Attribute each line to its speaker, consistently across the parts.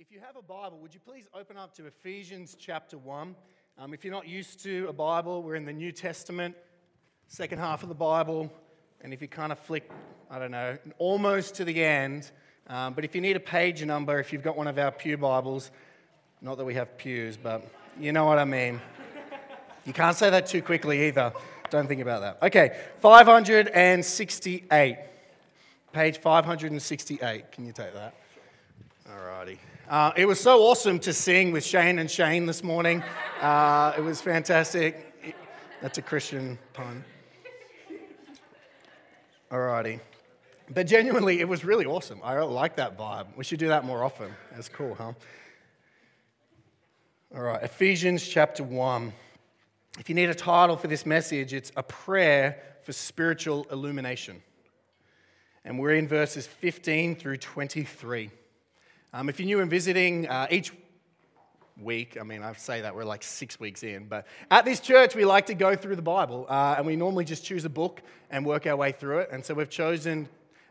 Speaker 1: If you have a Bible, would you please open up to Ephesians chapter 1? Um, if you're not used to a Bible, we're in the New Testament, second half of the Bible. And if you kind of flick, I don't know, almost to the end, um, but if you need a page number, if you've got one of our Pew Bibles, not that we have pews, but you know what I mean. You can't say that too quickly either. Don't think about that. Okay, 568. Page 568. Can you take that? Alrighty. Uh, it was so awesome to sing with Shane and Shane this morning. Uh, it was fantastic. That's a Christian pun. Alrighty. But genuinely, it was really awesome. I like that vibe. We should do that more often. That's cool, huh? All right, Ephesians chapter 1. If you need a title for this message, it's A Prayer for Spiritual Illumination. And we're in verses 15 through 23. Um, if you're new and visiting, uh, each week, I mean, I say that we're like six weeks in, but at this church, we like to go through the Bible, uh, and we normally just choose a book and work our way through it. And so we've chosen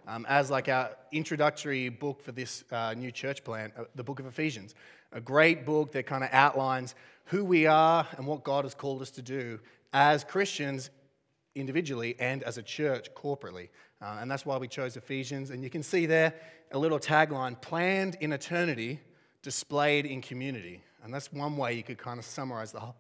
Speaker 1: um, as like our introductory book for this uh, new church plan, uh, the book of Ephesians. A great book that kind of outlines who we are and what God has called us to do as Christians individually and as a church corporately. Uh, and that's why we chose Ephesians. And you can see there a little tagline planned in eternity, displayed in community. And that's one way you could kind of summarize the whole,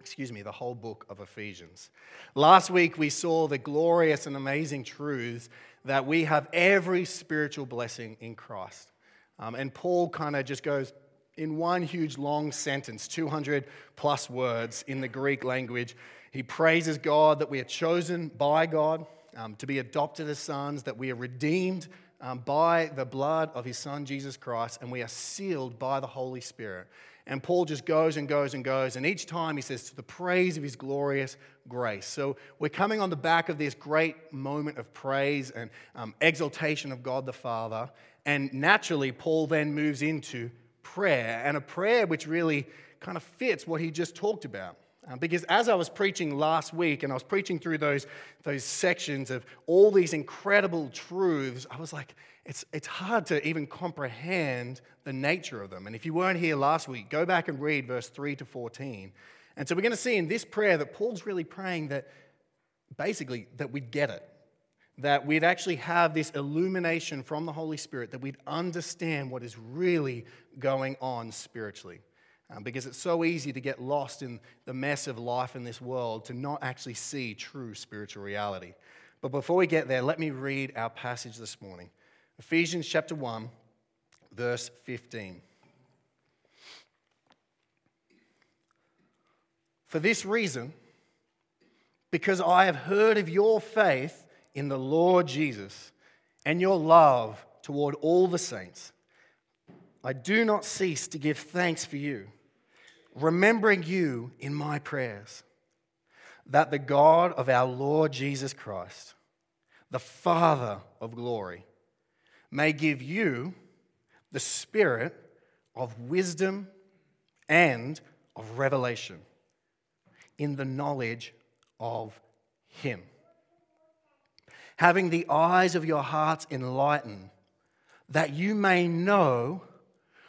Speaker 1: excuse me, the whole book of Ephesians. Last week we saw the glorious and amazing truths that we have every spiritual blessing in Christ. Um, and Paul kind of just goes in one huge long sentence, 200 plus words in the Greek language. He praises God that we are chosen by God um, to be adopted as sons, that we are redeemed um, by the blood of his son Jesus Christ, and we are sealed by the Holy Spirit. And Paul just goes and goes and goes. And each time he says, to the praise of his glorious grace. So we're coming on the back of this great moment of praise and um, exaltation of God the Father. And naturally, Paul then moves into prayer, and a prayer which really kind of fits what he just talked about. Um, because as I was preaching last week and I was preaching through those, those sections of all these incredible truths, I was like, it's, it's hard to even comprehend the nature of them. And if you weren't here last week, go back and read verse 3 to 14. And so we're going to see in this prayer that Paul's really praying that basically that we'd get it. That we'd actually have this illumination from the Holy Spirit, that we'd understand what is really going on spiritually. Um, because it's so easy to get lost in the mess of life in this world to not actually see true spiritual reality. But before we get there, let me read our passage this morning Ephesians chapter 1, verse 15. For this reason, because I have heard of your faith in the Lord Jesus and your love toward all the saints, I do not cease to give thanks for you remembering you in my prayers, that the God of our Lord Jesus Christ, the Father of glory, may give you the spirit of wisdom and of revelation in the knowledge of Him. Having the eyes of your hearts enlightened, that you may know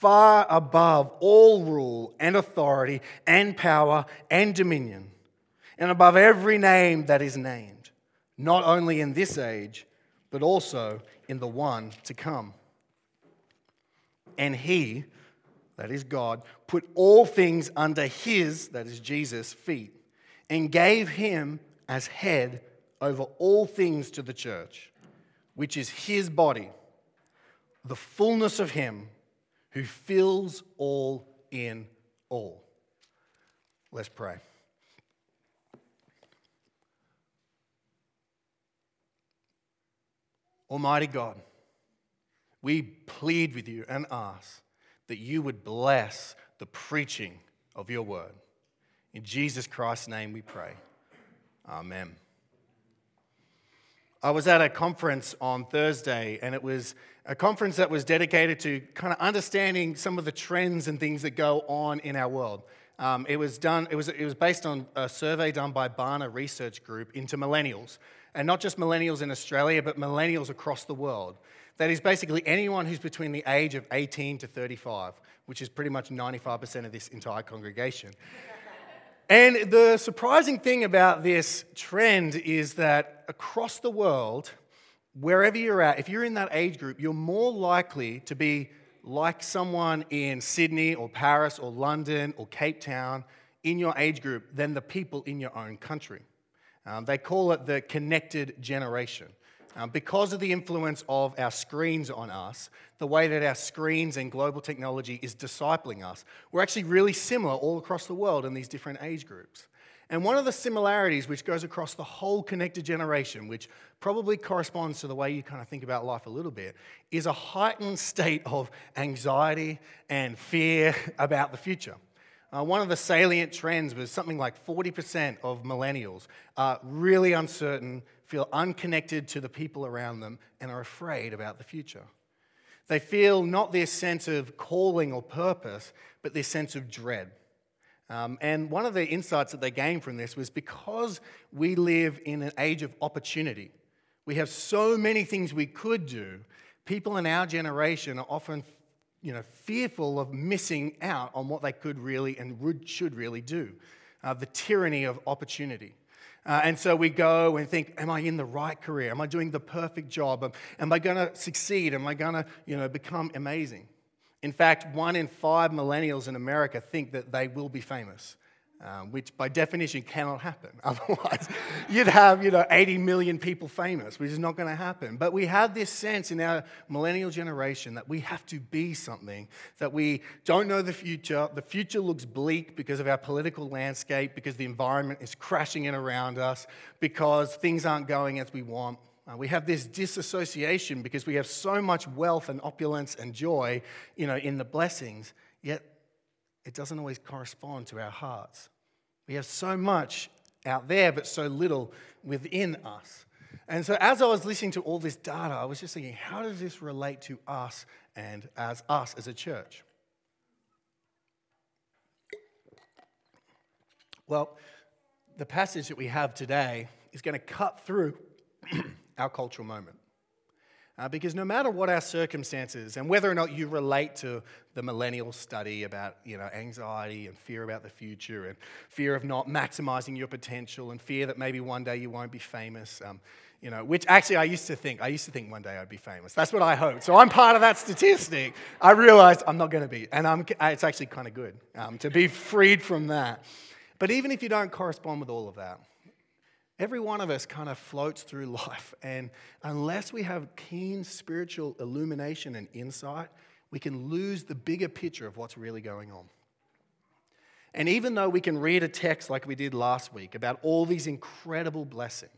Speaker 1: Far above all rule and authority and power and dominion, and above every name that is named, not only in this age, but also in the one to come. And he, that is God, put all things under his, that is Jesus' feet, and gave him as head over all things to the church, which is his body, the fullness of him who fills all in all. Let's pray. Almighty God, we plead with you and ask that you would bless the preaching of your word. In Jesus Christ's name we pray. Amen. I was at a conference on Thursday, and it was a conference that was dedicated to kind of understanding some of the trends and things that go on in our world. Um, it, was done, it, was, it was based on a survey done by Barna Research Group into millennials, and not just millennials in Australia, but millennials across the world. That is basically anyone who's between the age of 18 to 35, which is pretty much 95% of this entire congregation. And the surprising thing about this trend is that across the world, wherever you're at, if you're in that age group, you're more likely to be like someone in Sydney or Paris or London or Cape Town in your age group than the people in your own country. Um, they call it the connected generation. Um, because of the influence of our screens on us, the way that our screens and global technology is discipling us, we're actually really similar all across the world in these different age groups. And one of the similarities, which goes across the whole connected generation, which probably corresponds to the way you kind of think about life a little bit, is a heightened state of anxiety and fear about the future. Uh, one of the salient trends was something like 40% of millennials are really uncertain, feel unconnected to the people around them, and are afraid about the future. They feel not this sense of calling or purpose, but this sense of dread. Um, and one of the insights that they gained from this was because we live in an age of opportunity, we have so many things we could do. People in our generation are often you know, fearful of missing out on what they could really and should really do. Uh, the tyranny of opportunity. Uh, and so we go and think, am I in the right career? Am I doing the perfect job? Am, am I going to succeed? Am I going to you know, become amazing? In fact, one in five millennials in America think that they will be famous um, which by definition cannot happen. Otherwise, you'd have you know 80 million people famous, which is not going to happen. But we have this sense in our millennial generation that we have to be something, that we don't know the future. The future looks bleak because of our political landscape, because the environment is crashing in around us, because things aren't going as we want. Uh, we have this disassociation because we have so much wealth and opulence and joy, you know, in the blessings. Yet it doesn't always correspond to our hearts. We have so much out there, but so little within us. And so, as I was listening to all this data, I was just thinking, how does this relate to us and as us as a church? Well, the passage that we have today is going to cut through our cultural moment. Uh, because no matter what our circumstances, and whether or not you relate to the millennial study about you know, anxiety and fear about the future and fear of not maximizing your potential and fear that maybe one day you won't be famous, um, you know, which actually I used to think, I used to think one day I'd be famous. That's what I hoped. So I'm part of that statistic. I realized I'm not going to be. And I'm, it's actually kind of good um, to be freed from that. But even if you don't correspond with all of that, Every one of us kind of floats through life, and unless we have keen spiritual illumination and insight, we can lose the bigger picture of what's really going on. And even though we can read a text like we did last week about all these incredible blessings,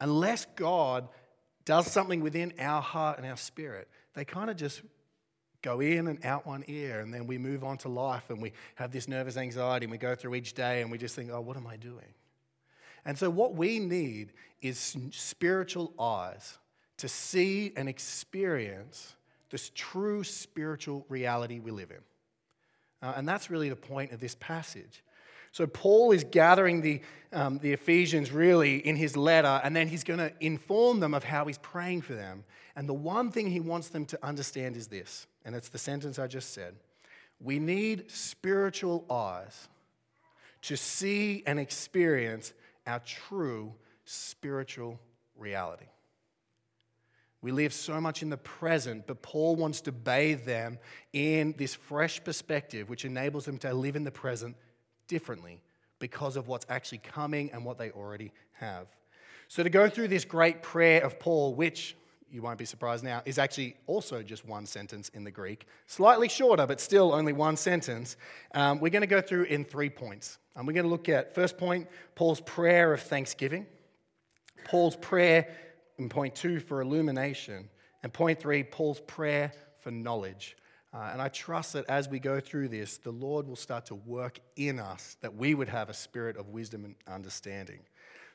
Speaker 1: unless God does something within our heart and our spirit, they kind of just go in and out one ear, and then we move on to life and we have this nervous anxiety and we go through each day and we just think, oh, what am I doing? And so, what we need is spiritual eyes to see and experience this true spiritual reality we live in. Uh, and that's really the point of this passage. So, Paul is gathering the, um, the Ephesians really in his letter, and then he's going to inform them of how he's praying for them. And the one thing he wants them to understand is this, and it's the sentence I just said We need spiritual eyes to see and experience our true spiritual reality. We live so much in the present, but Paul wants to bathe them in this fresh perspective, which enables them to live in the present differently because of what's actually coming and what they already have. So, to go through this great prayer of Paul, which you won't be surprised now, is actually also just one sentence in the Greek, slightly shorter, but still only one sentence, um, we're going to go through in three points. And we're going to look at, first point, Paul's prayer of thanksgiving, Paul's prayer in point two for illumination, and point three, Paul's prayer for knowledge. Uh, and I trust that as we go through this, the Lord will start to work in us that we would have a spirit of wisdom and understanding.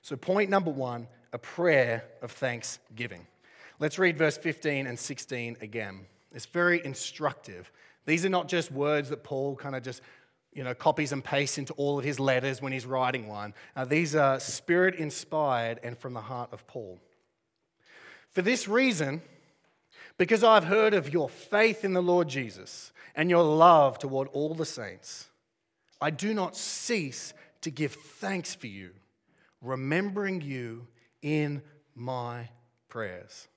Speaker 1: So, point number one a prayer of thanksgiving. Let's read verse 15 and 16 again. It's very instructive. These are not just words that Paul kind of just you know, copies and pastes into all of his letters when he's writing one. Uh, these are spirit inspired and from the heart of Paul. For this reason, because I've heard of your faith in the Lord Jesus and your love toward all the saints, I do not cease to give thanks for you, remembering you in my prayers.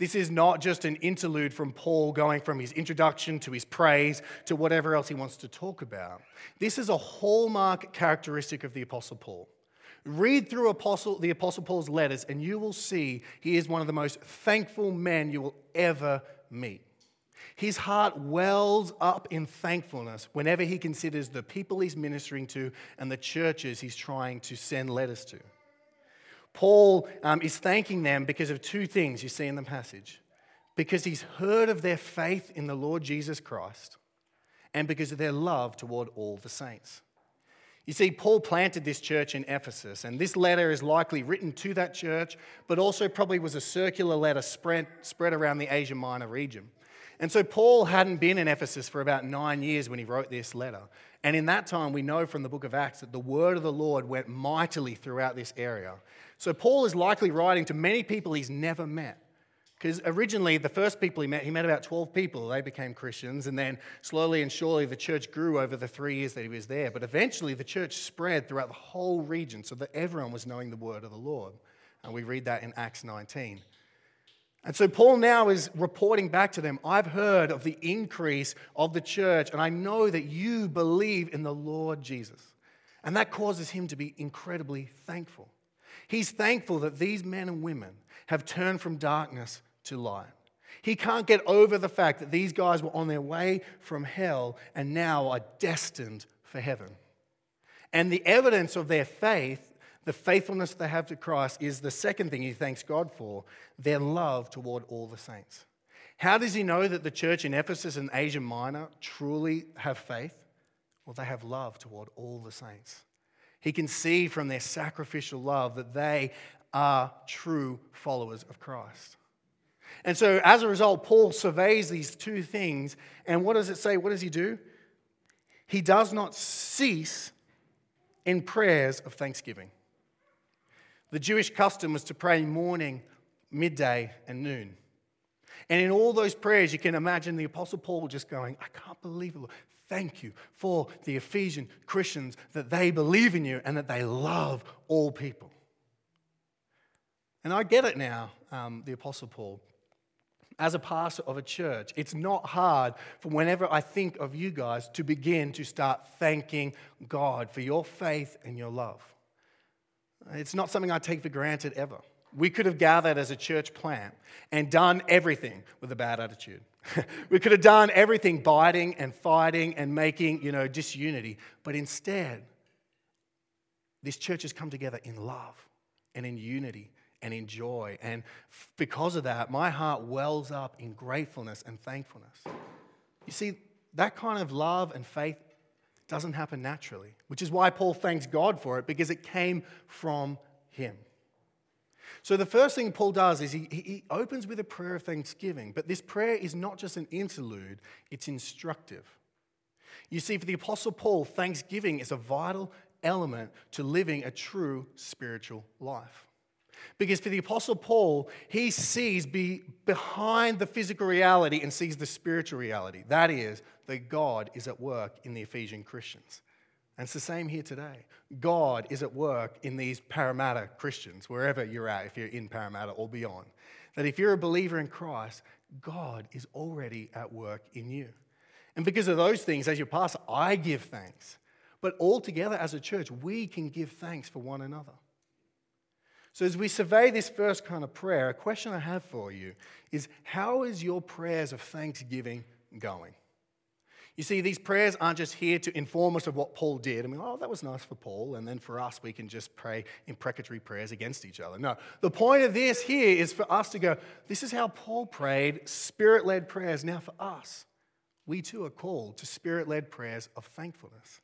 Speaker 1: This is not just an interlude from Paul going from his introduction to his praise to whatever else he wants to talk about. This is a hallmark characteristic of the Apostle Paul. Read through Apostle, the Apostle Paul's letters, and you will see he is one of the most thankful men you will ever meet. His heart wells up in thankfulness whenever he considers the people he's ministering to and the churches he's trying to send letters to. Paul um, is thanking them because of two things you see in the passage because he's heard of their faith in the Lord Jesus Christ and because of their love toward all the saints. You see, Paul planted this church in Ephesus, and this letter is likely written to that church, but also probably was a circular letter spread, spread around the Asia Minor region. And so Paul hadn't been in Ephesus for about nine years when he wrote this letter. And in that time, we know from the book of Acts that the word of the Lord went mightily throughout this area. So Paul is likely writing to many people he's never met. Because originally, the first people he met, he met about 12 people. They became Christians. And then slowly and surely, the church grew over the three years that he was there. But eventually, the church spread throughout the whole region so that everyone was knowing the word of the Lord. And we read that in Acts 19. And so Paul now is reporting back to them I've heard of the increase of the church, and I know that you believe in the Lord Jesus. And that causes him to be incredibly thankful. He's thankful that these men and women have turned from darkness to light. He can't get over the fact that these guys were on their way from hell and now are destined for heaven. And the evidence of their faith the faithfulness they have to Christ is the second thing he thanks God for their love toward all the saints. How does he know that the church in Ephesus and Asia Minor truly have faith? Well, they have love toward all the saints. He can see from their sacrificial love that they are true followers of Christ. And so, as a result, Paul surveys these two things. And what does it say? What does he do? He does not cease in prayers of thanksgiving. The Jewish custom was to pray morning, midday, and noon. And in all those prayers, you can imagine the Apostle Paul just going, I can't believe it. Thank you for the Ephesian Christians that they believe in you and that they love all people. And I get it now, um, the Apostle Paul. As a pastor of a church, it's not hard for whenever I think of you guys to begin to start thanking God for your faith and your love. It's not something I take for granted ever. We could have gathered as a church plant and done everything with a bad attitude. we could have done everything biting and fighting and making, you know, disunity. But instead, this church has come together in love and in unity and in joy. And because of that, my heart wells up in gratefulness and thankfulness. You see, that kind of love and faith doesn't happen naturally, which is why Paul thanks God for it, because it came from him. So, the first thing Paul does is he, he opens with a prayer of thanksgiving, but this prayer is not just an interlude, it's instructive. You see, for the Apostle Paul, thanksgiving is a vital element to living a true spiritual life. Because for the Apostle Paul, he sees be behind the physical reality and sees the spiritual reality. That is, that God is at work in the Ephesian Christians. And it's the same here today. God is at work in these Parramatta Christians, wherever you're at, if you're in Parramatta or beyond. That if you're a believer in Christ, God is already at work in you. And because of those things, as your pastor, I give thanks. But all together as a church, we can give thanks for one another. So, as we survey this first kind of prayer, a question I have for you is how is your prayers of thanksgiving going? You see, these prayers aren't just here to inform us of what Paul did. I mean, oh, that was nice for Paul, and then for us, we can just pray imprecatory prayers against each other. No, the point of this here is for us to go, this is how Paul prayed, spirit led prayers. Now, for us, we too are called to spirit led prayers of thankfulness.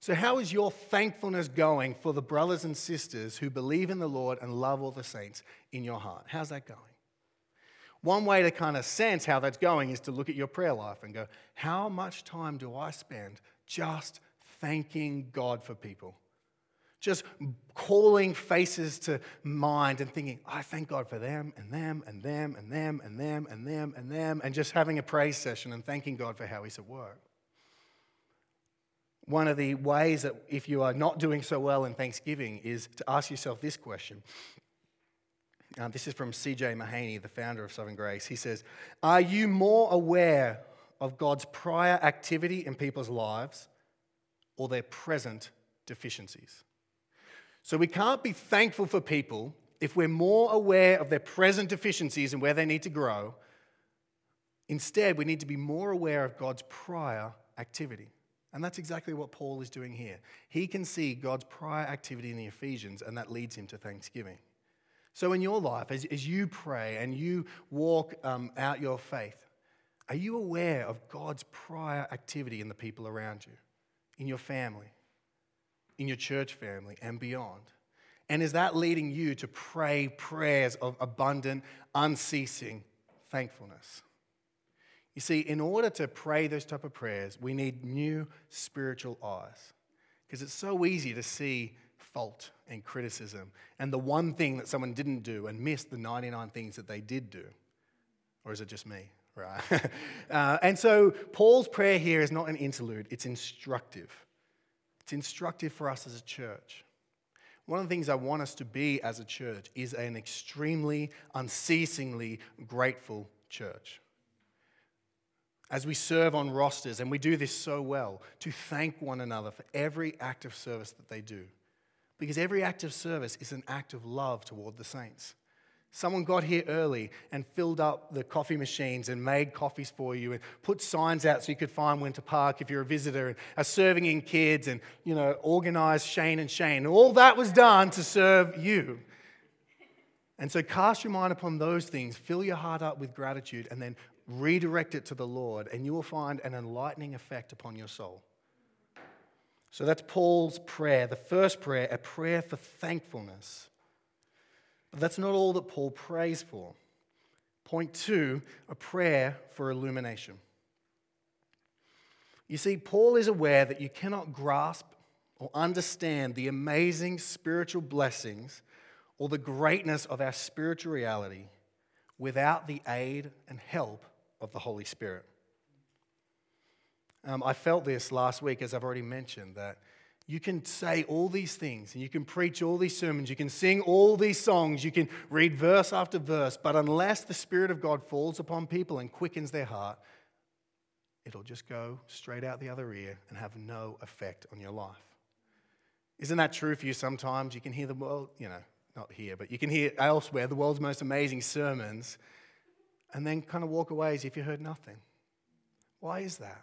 Speaker 1: So, how is your thankfulness going for the brothers and sisters who believe in the Lord and love all the saints in your heart? How's that going? One way to kind of sense how that's going is to look at your prayer life and go, how much time do I spend just thanking God for people? Just calling faces to mind and thinking, I thank God for them and them and them and them and them and them and them, and just having a praise session and thanking God for how He's at work. One of the ways that if you are not doing so well in Thanksgiving is to ask yourself this question uh, this is from C.J. Mahaney, the founder of Sovereign Grace. He says, Are you more aware of God's prior activity in people's lives or their present deficiencies? So we can't be thankful for people if we're more aware of their present deficiencies and where they need to grow. Instead, we need to be more aware of God's prior activity. And that's exactly what Paul is doing here. He can see God's prior activity in the Ephesians, and that leads him to thanksgiving. So, in your life, as, as you pray and you walk um, out your faith, are you aware of God's prior activity in the people around you, in your family, in your church family, and beyond? And is that leading you to pray prayers of abundant, unceasing thankfulness? You see, in order to pray those type of prayers, we need new spiritual eyes. Because it's so easy to see fault and criticism and the one thing that someone didn't do and miss the 99 things that they did do. Or is it just me? Right. uh, and so Paul's prayer here is not an interlude, it's instructive. It's instructive for us as a church. One of the things I want us to be as a church is an extremely, unceasingly grateful church. As we serve on rosters, and we do this so well, to thank one another for every act of service that they do. Because every act of service is an act of love toward the saints. Someone got here early and filled up the coffee machines and made coffees for you and put signs out so you could find when to park if you're a visitor and are serving in kids and, you know, organized Shane and Shane. All that was done to serve you. And so cast your mind upon those things, fill your heart up with gratitude, and then redirect it to the Lord, and you will find an enlightening effect upon your soul. So that's Paul's prayer, the first prayer, a prayer for thankfulness. But that's not all that Paul prays for. Point two, a prayer for illumination. You see, Paul is aware that you cannot grasp or understand the amazing spiritual blessings or the greatness of our spiritual reality without the aid and help of the Holy Spirit. Um, I felt this last week, as I've already mentioned, that you can say all these things and you can preach all these sermons, you can sing all these songs, you can read verse after verse, but unless the Spirit of God falls upon people and quickens their heart, it'll just go straight out the other ear and have no effect on your life. Isn't that true for you sometimes? You can hear the world, you know, not here, but you can hear elsewhere the world's most amazing sermons and then kind of walk away as if you heard nothing. Why is that?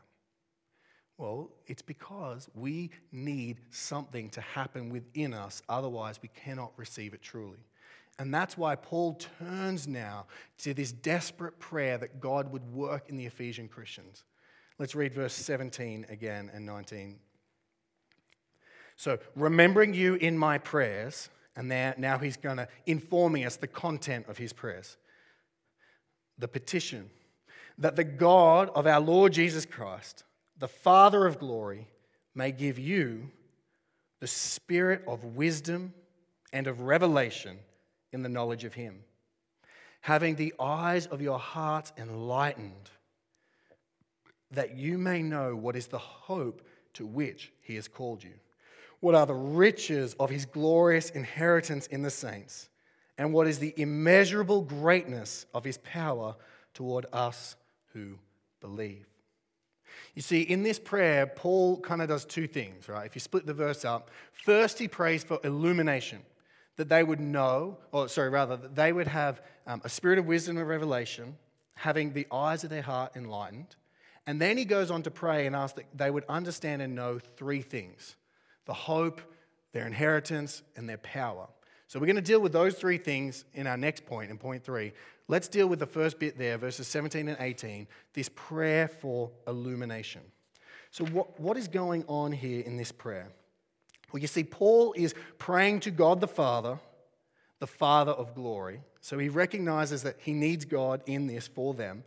Speaker 1: Well, it's because we need something to happen within us, otherwise, we cannot receive it truly. And that's why Paul turns now to this desperate prayer that God would work in the Ephesian Christians. Let's read verse 17 again and 19. So, remembering you in my prayers, and there, now he's going to informing us the content of his prayers. The petition that the God of our Lord Jesus Christ, the Father of glory, may give you the spirit of wisdom and of revelation in the knowledge of Him, having the eyes of your heart enlightened, that you may know what is the hope to which He has called you, what are the riches of His glorious inheritance in the saints, and what is the immeasurable greatness of His power toward us who believe. You see, in this prayer, Paul kind of does two things, right? If you split the verse up, first he prays for illumination, that they would know, or sorry, rather, that they would have um, a spirit of wisdom and revelation, having the eyes of their heart enlightened. And then he goes on to pray and ask that they would understand and know three things the hope, their inheritance, and their power. So we're going to deal with those three things in our next point, in point three. Let's deal with the first bit there, verses 17 and 18, this prayer for illumination. So, what, what is going on here in this prayer? Well, you see, Paul is praying to God the Father, the Father of glory. So he recognizes that he needs God in this for them.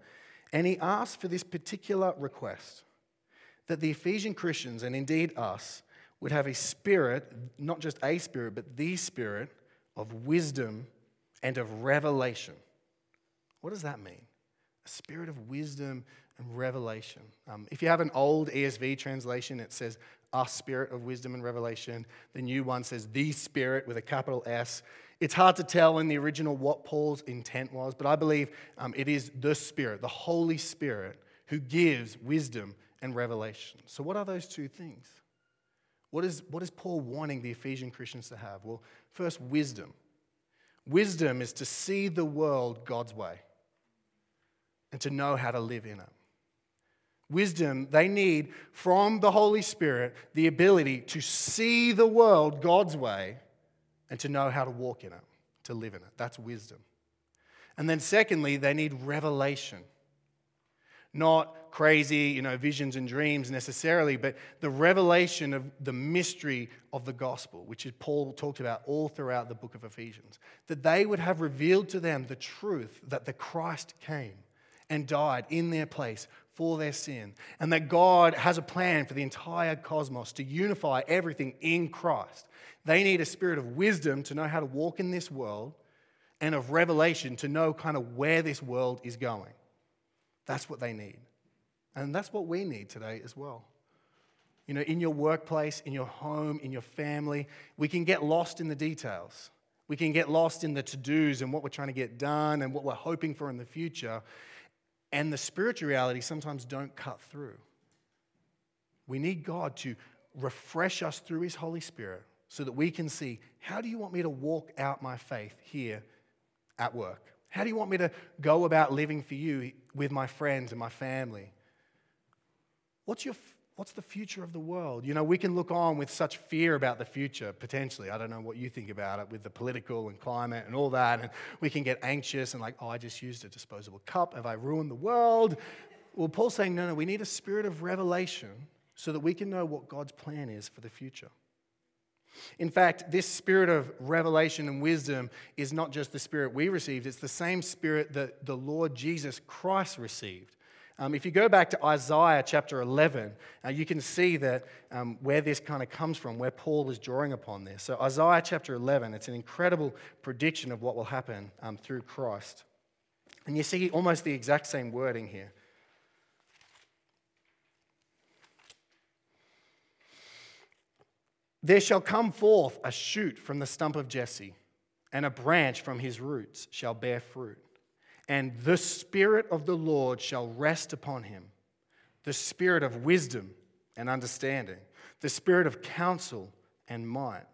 Speaker 1: And he asks for this particular request that the Ephesian Christians, and indeed us, would have a spirit, not just a spirit, but the spirit of wisdom and of revelation. What does that mean? A spirit of wisdom and revelation. Um, if you have an old ESV translation, it says a spirit of wisdom and revelation. The new one says the spirit with a capital S. It's hard to tell in the original what Paul's intent was, but I believe um, it is the Spirit, the Holy Spirit, who gives wisdom and revelation. So, what are those two things? What is, what is Paul wanting the Ephesian Christians to have? Well, first, wisdom. Wisdom is to see the world God's way and to know how to live in it. Wisdom, they need from the Holy Spirit the ability to see the world God's way and to know how to walk in it, to live in it. That's wisdom. And then, secondly, they need revelation. Not crazy, you know, visions and dreams necessarily, but the revelation of the mystery of the gospel, which is Paul talked about all throughout the book of Ephesians. That they would have revealed to them the truth that the Christ came and died in their place for their sin, and that God has a plan for the entire cosmos to unify everything in Christ. They need a spirit of wisdom to know how to walk in this world and of revelation to know kind of where this world is going. That's what they need. And that's what we need today as well. You know, in your workplace, in your home, in your family, we can get lost in the details. We can get lost in the to dos and what we're trying to get done and what we're hoping for in the future. And the spiritual reality sometimes don't cut through. We need God to refresh us through His Holy Spirit so that we can see how do you want me to walk out my faith here at work? How do you want me to go about living for you with my friends and my family? What's, your, what's the future of the world? You know, we can look on with such fear about the future, potentially. I don't know what you think about it with the political and climate and all that. And we can get anxious and like, oh, I just used a disposable cup. Have I ruined the world? Well, Paul's saying, no, no, we need a spirit of revelation so that we can know what God's plan is for the future. In fact, this spirit of revelation and wisdom is not just the spirit we received, it's the same spirit that the Lord Jesus Christ received. Um, if you go back to Isaiah chapter 11, uh, you can see that um, where this kind of comes from, where Paul is drawing upon this. So, Isaiah chapter 11, it's an incredible prediction of what will happen um, through Christ. And you see almost the exact same wording here. There shall come forth a shoot from the stump of Jesse, and a branch from his roots shall bear fruit. And the Spirit of the Lord shall rest upon him the Spirit of wisdom and understanding, the Spirit of counsel and might,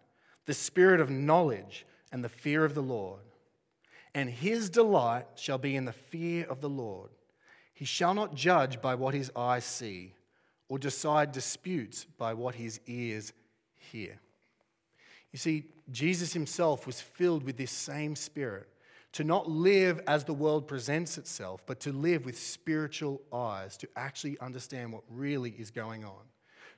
Speaker 1: the Spirit of knowledge and the fear of the Lord. And his delight shall be in the fear of the Lord. He shall not judge by what his eyes see, or decide disputes by what his ears here. You see, Jesus himself was filled with this same spirit to not live as the world presents itself, but to live with spiritual eyes, to actually understand what really is going on.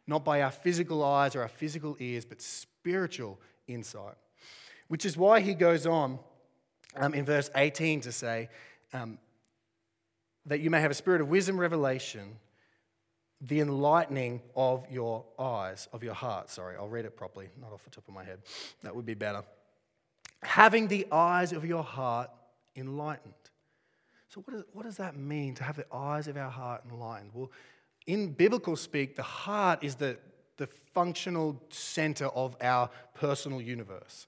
Speaker 1: Not by our physical eyes or our physical ears, but spiritual insight. Which is why he goes on um, in verse 18 to say, um, that you may have a spirit of wisdom, revelation, the enlightening of your eyes, of your heart. Sorry, I'll read it properly, not off the top of my head. That would be better. Having the eyes of your heart enlightened. So, what, is, what does that mean to have the eyes of our heart enlightened? Well, in biblical speak, the heart is the, the functional center of our personal universe.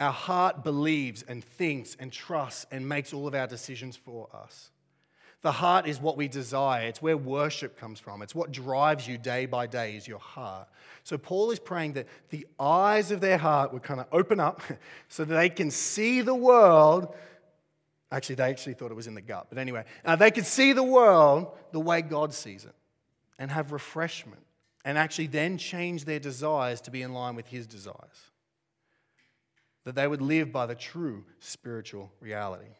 Speaker 1: Our heart believes and thinks and trusts and makes all of our decisions for us. The heart is what we desire. It's where worship comes from. It's what drives you day by day, is your heart. So Paul is praying that the eyes of their heart would kind of open up so that they can see the world. Actually, they actually thought it was in the gut. But anyway, uh, they could see the world the way God sees it and have refreshment and actually then change their desires to be in line with his desires. that they would live by the true spiritual reality.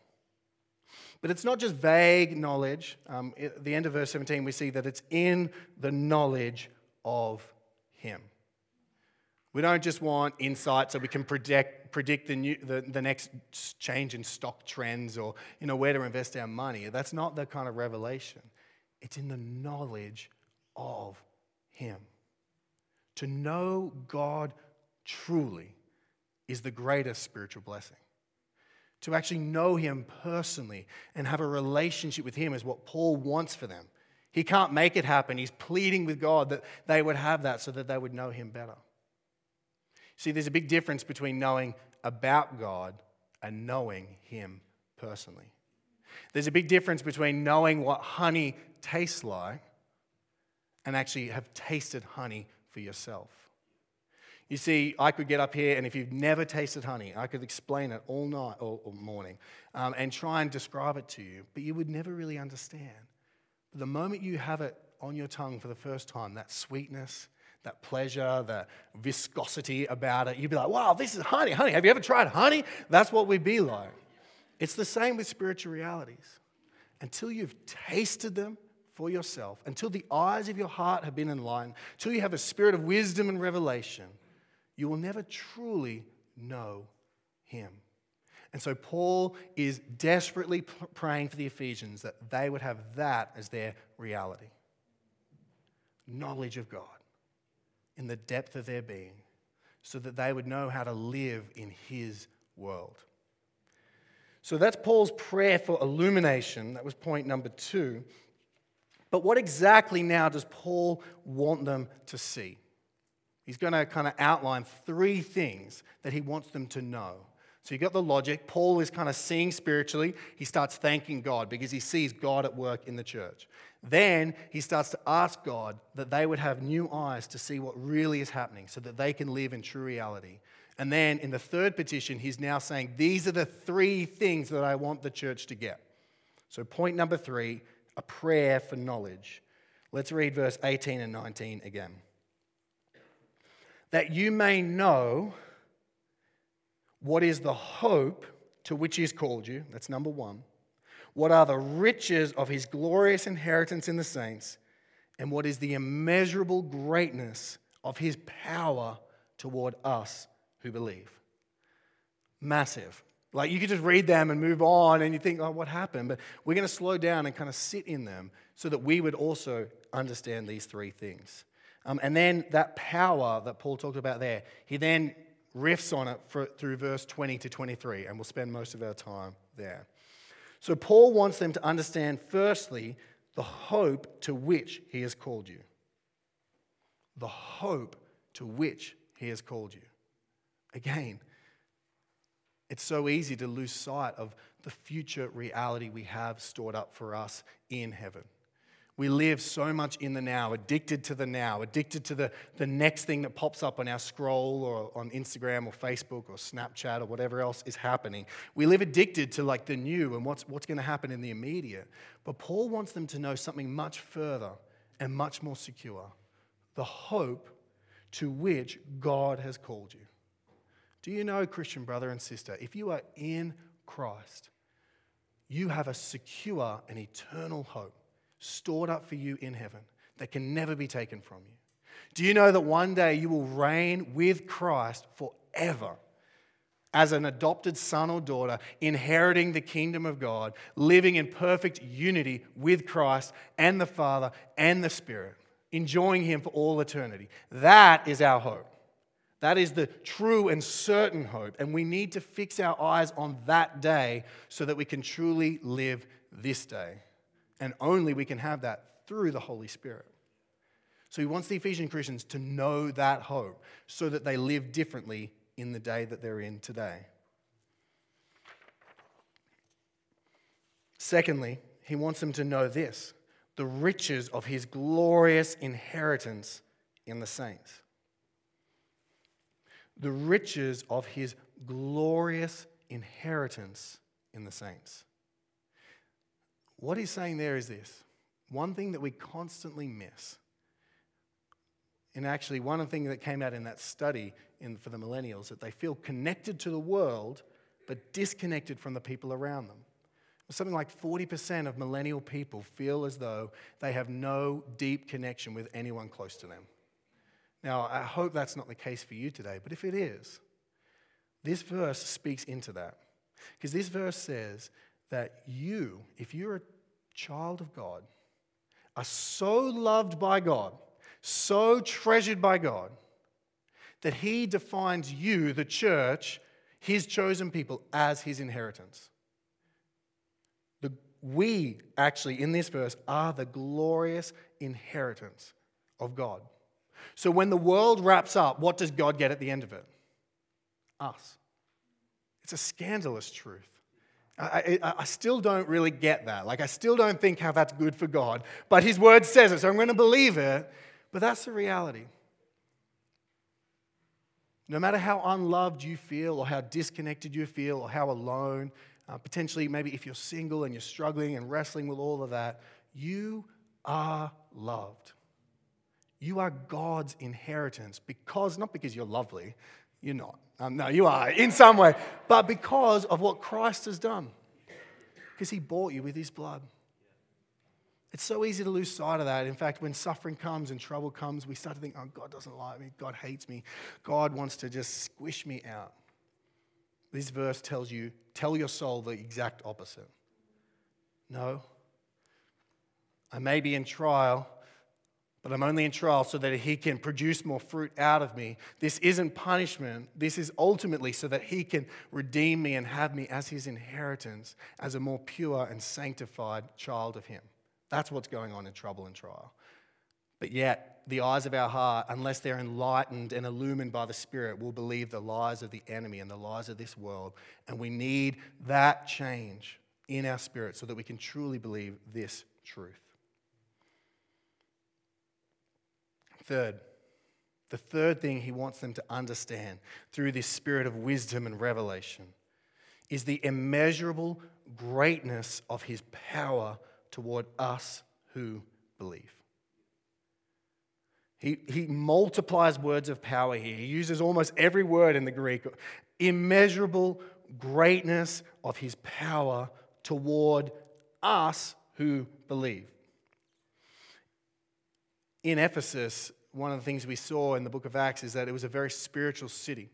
Speaker 1: But it's not just vague knowledge. Um, at the end of verse 17, we see that it's in the knowledge of Him. We don't just want insight so we can predict, predict the, new, the, the next change in stock trends or you know, where to invest our money. That's not the kind of revelation. It's in the knowledge of Him. To know God truly is the greatest spiritual blessing. To actually know Him personally and have a relationship with Him is what Paul wants for them. He can't make it happen. He's pleading with God that they would have that so that they would know Him better. See, there's a big difference between knowing about God and knowing Him personally. There's a big difference between knowing what honey tastes like and actually have tasted honey for yourself. You see, I could get up here, and if you've never tasted honey, I could explain it all night or, morning um, and try and describe it to you, but you would never really understand. But the moment you have it on your tongue for the first time, that sweetness, that pleasure, the viscosity about it, you'd be like, wow, this is honey. Honey, have you ever tried honey? That's what we'd be like. It's the same with spiritual realities. Until you've tasted them for yourself, until the eyes of your heart have been enlightened, until you have a spirit of wisdom and revelation, you will never truly know him. And so Paul is desperately praying for the Ephesians that they would have that as their reality knowledge of God in the depth of their being, so that they would know how to live in his world. So that's Paul's prayer for illumination. That was point number two. But what exactly now does Paul want them to see? He's going to kind of outline three things that he wants them to know. So you've got the logic. Paul is kind of seeing spiritually. He starts thanking God because he sees God at work in the church. Then he starts to ask God that they would have new eyes to see what really is happening so that they can live in true reality. And then in the third petition, he's now saying, These are the three things that I want the church to get. So, point number three a prayer for knowledge. Let's read verse 18 and 19 again that you may know what is the hope to which he has called you. That's number one. What are the riches of his glorious inheritance in the saints? And what is the immeasurable greatness of his power toward us who believe? Massive. Like you could just read them and move on and you think, oh, what happened? But we're going to slow down and kind of sit in them so that we would also understand these three things. Um, and then that power that Paul talked about there, he then riffs on it for, through verse 20 to 23, and we'll spend most of our time there. So, Paul wants them to understand, firstly, the hope to which he has called you. The hope to which he has called you. Again, it's so easy to lose sight of the future reality we have stored up for us in heaven. We live so much in the now, addicted to the now, addicted to the, the next thing that pops up on our scroll or on Instagram or Facebook or Snapchat or whatever else is happening. We live addicted to like the new and what's, what's going to happen in the immediate. But Paul wants them to know something much further and much more secure the hope to which God has called you. Do you know, Christian brother and sister, if you are in Christ, you have a secure and eternal hope stored up for you in heaven that can never be taken from you. Do you know that one day you will reign with Christ forever? As an adopted son or daughter, inheriting the kingdom of God, living in perfect unity with Christ and the Father and the Spirit, enjoying Him for all eternity. That is our hope. That is the true and certain hope. And we need to fix our eyes on that day so that we can truly live this day. And only we can have that through the Holy Spirit. So he wants the Ephesian Christians to know that hope so that they live differently in the day that they're in today. Secondly, he wants them to know this the riches of his glorious inheritance in the saints. The riches of his glorious inheritance in the saints. What he's saying there is this one thing that we constantly miss And actually, one thing that came out in that study in, for the millennials that they feel connected to the world but disconnected from the people around them. Something like 40% of millennial people feel as though they have no deep connection with anyone close to them. Now, I hope that's not the case for you today, but if it is, this verse speaks into that. Because this verse says that you, if you're a child of God, are so loved by God, so treasured by God, that He defines you, the church, His chosen people, as His inheritance. The, we, actually, in this verse, are the glorious inheritance of God. So when the world wraps up, what does God get at the end of it? Us. It's a scandalous truth. I, I, I, still don't really get that. Like, I still don't think how that's good for God. But His word says it, so I'm going to believe it. But that's the reality. No matter how unloved you feel, or how disconnected you feel, or how alone, uh, potentially, maybe if you're single and you're struggling and wrestling with all of that, you are loved. You are God's inheritance because, not because you're lovely, you're not. Um, no, you are in some way, but because of what Christ has done. Because he bought you with his blood. It's so easy to lose sight of that. In fact, when suffering comes and trouble comes, we start to think, oh, God doesn't like me. God hates me. God wants to just squish me out. This verse tells you, tell your soul the exact opposite. No. I may be in trial, but I'm only in trial so that He can produce more fruit out of me. This isn't punishment. This is ultimately so that He can redeem me and have me as His inheritance, as a more pure and sanctified child of Him. That's what's going on in trouble and trial. But yet, the eyes of our heart, unless they're enlightened and illumined by the Spirit, will believe the lies of the enemy and the lies of this world. And we need that change in our spirit so that we can truly believe this truth. Third, the third thing he wants them to understand through this spirit of wisdom and revelation is the immeasurable greatness of his power toward us who believe. He, he multiplies words of power here. He uses almost every word in the Greek. Immeasurable greatness of his power toward us who believe. In Ephesus, one of the things we saw in the book of Acts is that it was a very spiritual city.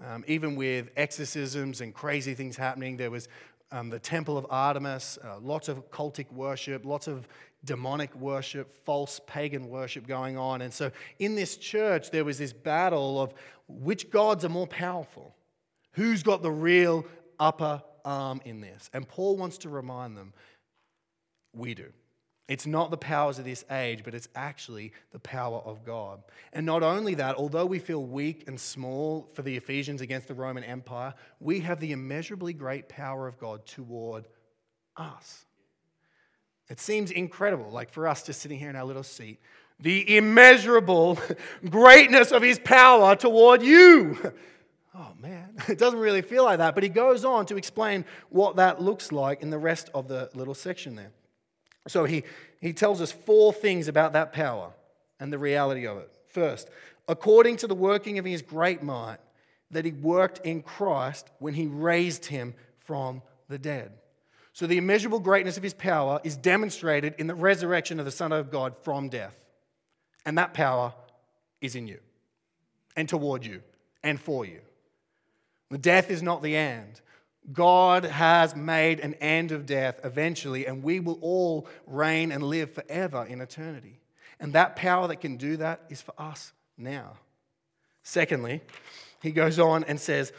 Speaker 1: Um, even with exorcisms and crazy things happening, there was um, the temple of Artemis, uh, lots of cultic worship, lots of demonic worship, false pagan worship going on. And so in this church, there was this battle of which gods are more powerful? Who's got the real upper arm in this? And Paul wants to remind them we do. It's not the powers of this age, but it's actually the power of God. And not only that, although we feel weak and small for the Ephesians against the Roman Empire, we have the immeasurably great power of God toward us. It seems incredible, like for us just sitting here in our little seat, the immeasurable greatness of his power toward you. Oh man, it doesn't really feel like that. But he goes on to explain what that looks like in the rest of the little section there. So he, he tells us four things about that power and the reality of it. First, according to the working of his great might, that he worked in Christ when he raised him from the dead. So the immeasurable greatness of his power is demonstrated in the resurrection of the Son of God from death. And that power is in you and toward you and for you. The death is not the end. God has made an end of death eventually, and we will all reign and live forever in eternity. And that power that can do that is for us now. Secondly, he goes on and says,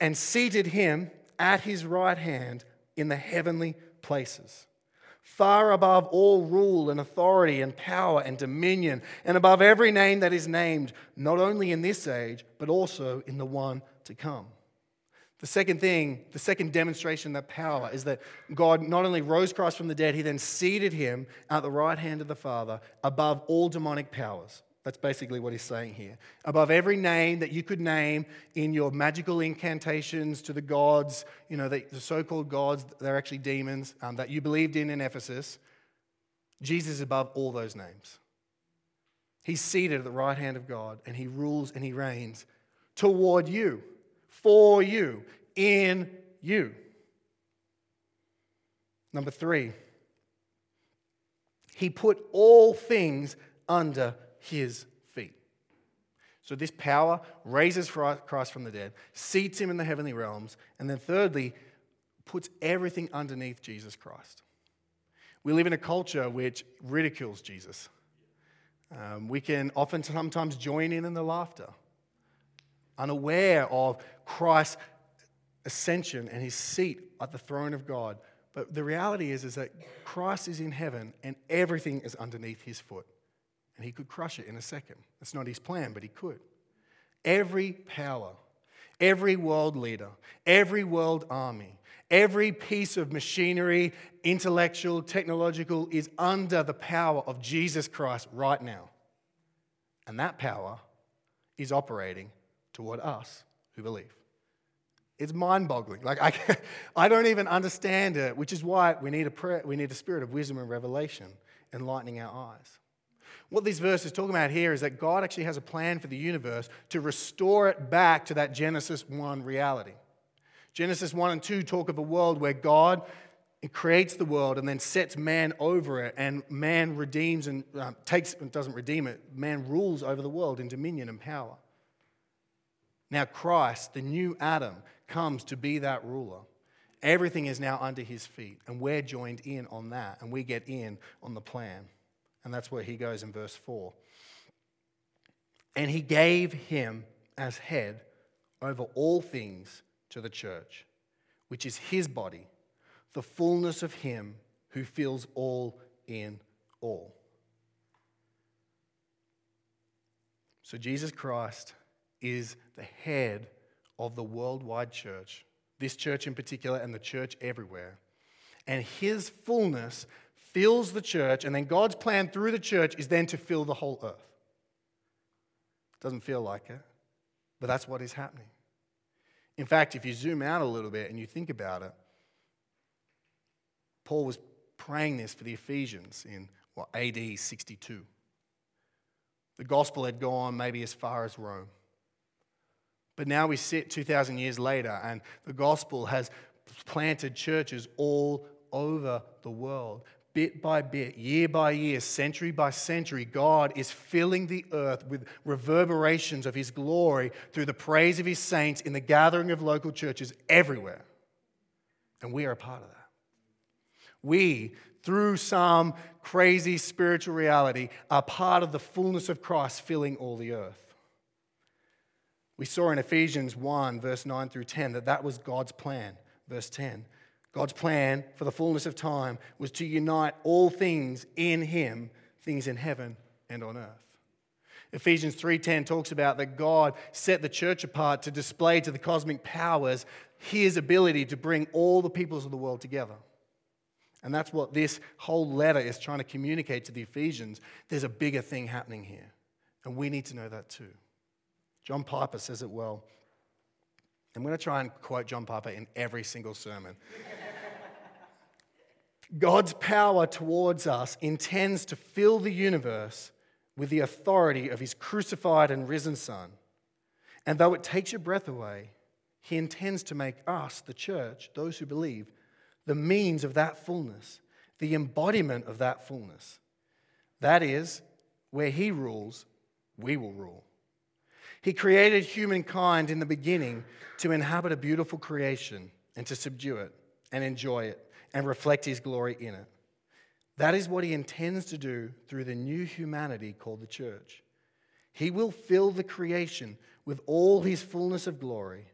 Speaker 1: and seated him at his right hand in the heavenly places, far above all rule and authority and power and dominion, and above every name that is named, not only in this age, but also in the one to come. The second thing, the second demonstration of that power is that God not only rose Christ from the dead, he then seated him at the right hand of the Father above all demonic powers. That's basically what he's saying here. Above every name that you could name in your magical incantations to the gods, you know, the, so called gods, they're actually demons um, that you believed in in Ephesus, Jesus is above all those names. He's seated at the right hand of God and he rules and he reigns toward you, for you, in you. Number three, he put all things under his feet. So, this power raises Christ from the dead, seats him in the heavenly realms, and then, thirdly, puts everything underneath Jesus Christ. We live in a culture which ridicules Jesus. Um, we can often sometimes join in in the laughter, unaware of Christ's ascension and his seat at the throne of God. But the reality is, is that Christ is in heaven and everything is underneath his foot. And he could crush it in a second. That's not his plan, but he could. Every power, every world leader, every world army, every piece of machinery, intellectual, technological, is under the power of Jesus Christ right now. And that power is operating toward us who believe. It's mind boggling. Like, I, I don't even understand it, which is why we need, a prayer, we need a spirit of wisdom and revelation enlightening our eyes. What these verses talk about here is that God actually has a plan for the universe to restore it back to that Genesis 1 reality. Genesis 1 and 2 talk of a world where God creates the world and then sets man over it, and man redeems and um, takes, and doesn't redeem it, man rules over the world in dominion and power. Now, Christ, the new Adam, comes to be that ruler. Everything is now under his feet, and we're joined in on that, and we get in on the plan. And that's where he goes in verse 4. And he gave him as head over all things to the church, which is his body, the fullness of him who fills all in all. So Jesus Christ is the head of the worldwide church, this church in particular, and the church everywhere. And his fullness fills the church, and then God's plan through the church is then to fill the whole earth. Doesn't feel like it, but that's what is happening. In fact, if you zoom out a little bit and you think about it, Paul was praying this for the Ephesians in what, AD 62. The gospel had gone maybe as far as Rome. But now we sit 2,000 years later, and the gospel has planted churches all over the world. Bit by bit, year by year, century by century, God is filling the earth with reverberations of His glory through the praise of His saints in the gathering of local churches everywhere. And we are a part of that. We, through some crazy spiritual reality, are part of the fullness of Christ filling all the earth. We saw in Ephesians 1, verse 9 through 10, that that was God's plan. Verse 10 God's plan for the fullness of time was to unite all things in Him, things in heaven and on earth. Ephesians 3:10 talks about that God set the church apart to display to the cosmic powers his ability to bring all the peoples of the world together. And that's what this whole letter is trying to communicate to the Ephesians. There's a bigger thing happening here, and we need to know that too. John Piper says it well. I'm going to try and quote John Piper in every single sermon. God's power towards us intends to fill the universe with the authority of his crucified and risen Son. And though it takes your breath away, he intends to make us, the church, those who believe, the means of that fullness, the embodiment of that fullness. That is, where he rules, we will rule. He created humankind in the beginning to inhabit a beautiful creation and to subdue it and enjoy it and reflect his glory in it. That is what he intends to do through the new humanity called the church. He will fill the creation with all his fullness of glory.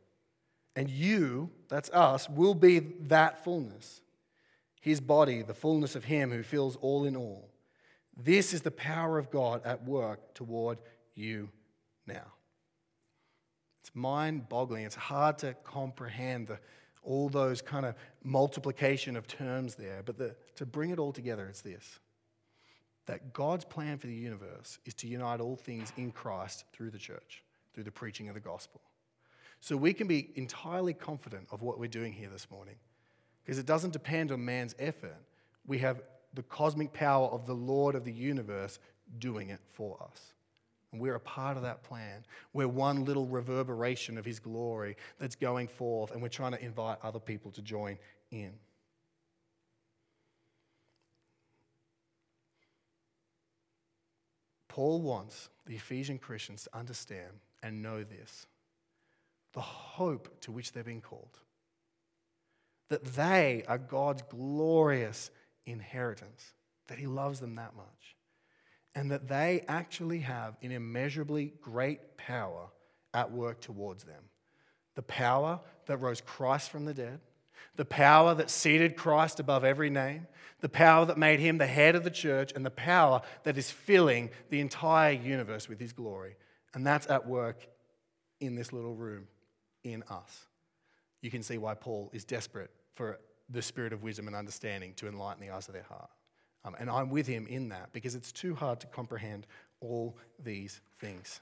Speaker 1: And you, that's us, will be that fullness. His body, the fullness of him who fills all in all. This is the power of God at work toward you now. It's mind boggling. It's hard to comprehend the, all those kind of multiplication of terms there. But the, to bring it all together, it's this that God's plan for the universe is to unite all things in Christ through the church, through the preaching of the gospel. So we can be entirely confident of what we're doing here this morning because it doesn't depend on man's effort. We have the cosmic power of the Lord of the universe doing it for us. And we're a part of that plan. We're one little reverberation of His glory that's going forth, and we're trying to invite other people to join in. Paul wants the Ephesian Christians to understand and know this the hope to which they've been called. That they are God's glorious inheritance, that He loves them that much and that they actually have an immeasurably great power at work towards them. The power that rose Christ from the dead, the power that seated Christ above every name, the power that made him the head of the church, and the power that is filling the entire universe with his glory. And that's at work in this little room in us. You can see why Paul is desperate for the spirit of wisdom and understanding to enlighten the eyes of their heart. Um, and I'm with him in that because it's too hard to comprehend all these things.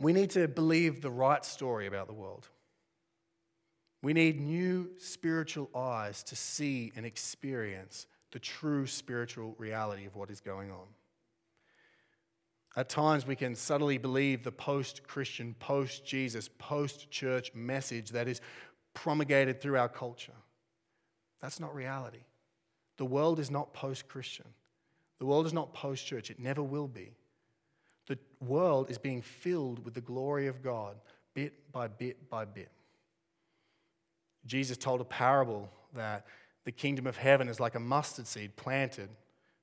Speaker 1: We need to believe the right story about the world. We need new spiritual eyes to see and experience the true spiritual reality of what is going on. At times, we can subtly believe the post Christian, post Jesus, post church message that is promulgated through our culture. That's not reality. The world is not post Christian. The world is not post church. It never will be. The world is being filled with the glory of God bit by bit by bit. Jesus told a parable that the kingdom of heaven is like a mustard seed planted.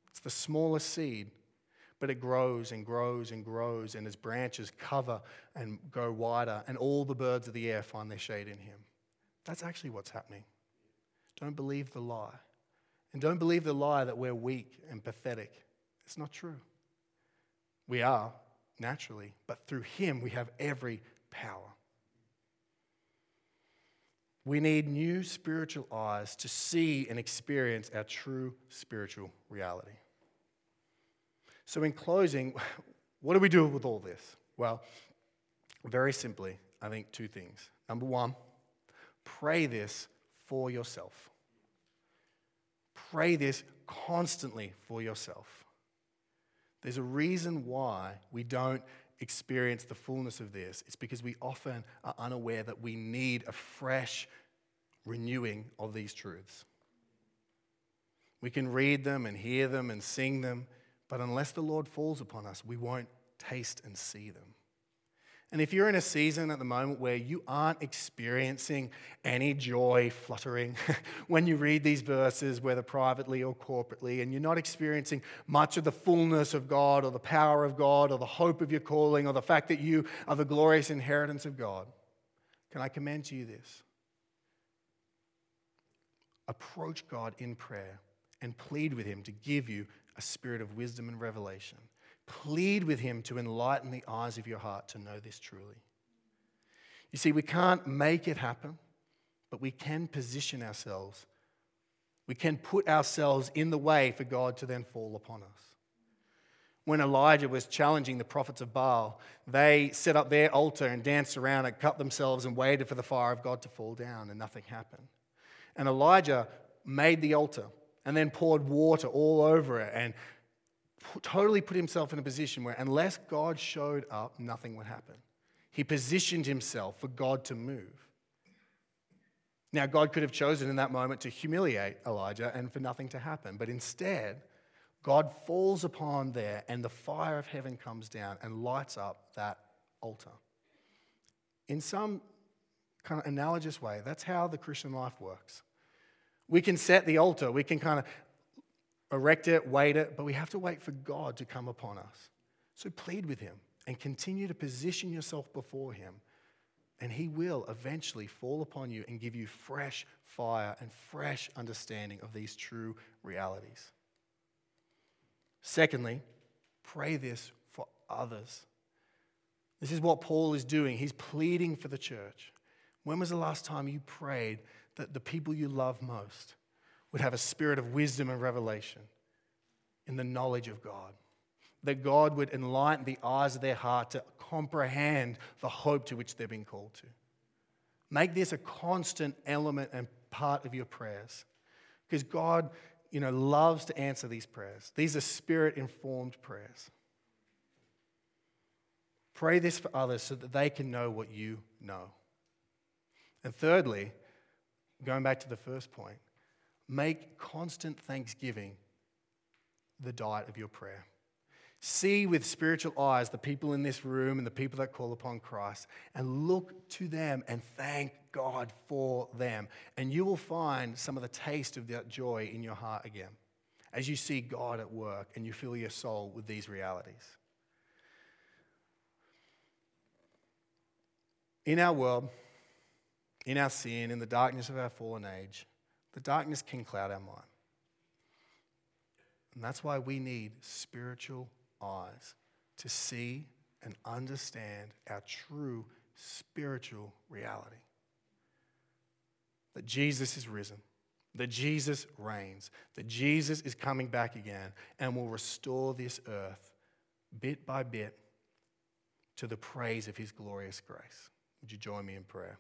Speaker 1: It's the smallest seed, but it grows and grows and grows, and its branches cover and go wider, and all the birds of the air find their shade in him. That's actually what's happening. Don't believe the lie. And don't believe the lie that we're weak and pathetic. It's not true. We are, naturally, but through Him we have every power. We need new spiritual eyes to see and experience our true spiritual reality. So, in closing, what do we do with all this? Well, very simply, I think two things. Number one, pray this for yourself. Pray this constantly for yourself. There's a reason why we don't experience the fullness of this. It's because we often are unaware that we need a fresh renewing of these truths. We can read them and hear them and sing them, but unless the Lord falls upon us, we won't taste and see them. And if you're in a season at the moment where you aren't experiencing any joy fluttering when you read these verses, whether privately or corporately, and you're not experiencing much of the fullness of God or the power of God or the hope of your calling or the fact that you are the glorious inheritance of God, can I commend to you this? Approach God in prayer and plead with Him to give you a spirit of wisdom and revelation Plead with Him to enlighten the eyes of your heart to know this truly. You see, we can't make it happen, but we can position ourselves. We can put ourselves in the way for God to then fall upon us. When Elijah was challenging the prophets of Baal, they set up their altar and danced around and cut themselves and waited for the fire of God to fall down, and nothing happened. And Elijah made the altar and then poured water all over it and totally put himself in a position where, unless God showed up, nothing would happen. He positioned himself for God to move. Now, God could have chosen in that moment to humiliate Elijah and for nothing to happen, but instead, God falls upon there and the fire of heaven comes down and lights up that altar. In some kind of analogous way, that's how the Christian life works. We can set the altar, we can kind of erect it, wait it, but we have to wait for God to come upon us. So plead with Him and continue to position yourself before Him, and He will eventually fall upon you and give you fresh fire and fresh understanding of these true realities. Secondly, pray this for others. This is what Paul is doing. He's pleading for the church. When was the last time you prayed that the people you love most would have a spirit of wisdom and revelation in the knowledge of God. That God would enlighten the eyes of their heart to comprehend the hope to which they're being called to. Make this a constant element and part of your prayers. Because God you know, loves to answer these prayers. These are spirit informed prayers. Pray this for others so that they can know what you know. And thirdly, going back to the first point, make constant thanksgiving the diet of your prayer. See with spiritual eyes the people in this room and the people that call upon Christ and look to them and thank God for them. And you will find some of the taste of that joy in your heart again as you see God at work and you fill your soul with these realities. In our world, in our sin, in the darkness of our fallen age, the darkness can cloud our mind. And that's why we need spiritual eyes to see and understand our true spiritual reality. That Jesus is risen, that Jesus reigns, that Jesus is coming back again and will restore this earth bit by bit to the praise of his glorious grace. Would you join me in prayer?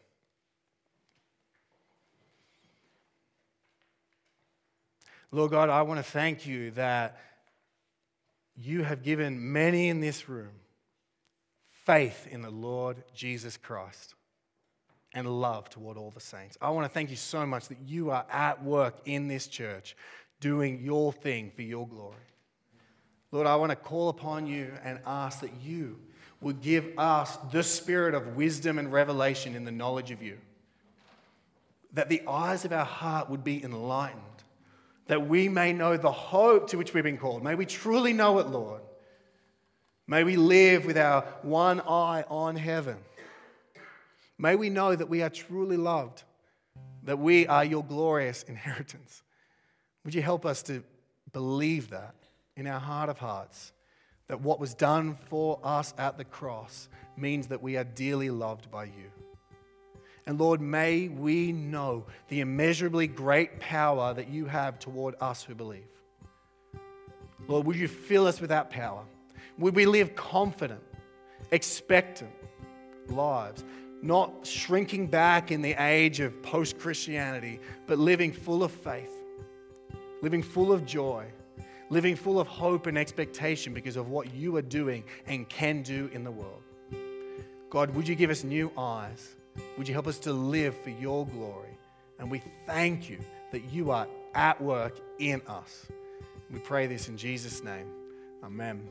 Speaker 1: Lord God, I want to thank you that you have given many in this room faith in the Lord Jesus Christ and love toward all the saints. I want to thank you so much that you are at work in this church doing your thing for your glory. Lord, I want to call upon you and ask that you would give us the spirit of wisdom and revelation in the knowledge of you. That the eyes of our heart would be enlightened that we may know the hope to which we've been called. May we truly know it, Lord. May we live with our one eye on heaven. May we know that we are truly loved, that we are your glorious inheritance. Would you help us to believe that in our heart of hearts? That what was done for us at the cross means that we are dearly loved by you. And Lord, may we know the immeasurably great power that you have toward us who believe. Lord, would you fill us with that power? Would we live confident, expectant lives, not shrinking back in the age of post Christianity, but living full of faith, living full of joy, living full of hope and expectation because of what you are doing and can do in the world. God, would you give us new eyes? Would you help us to live for your glory? And we thank you that you are at work in us. We pray this in Jesus' name. Amen.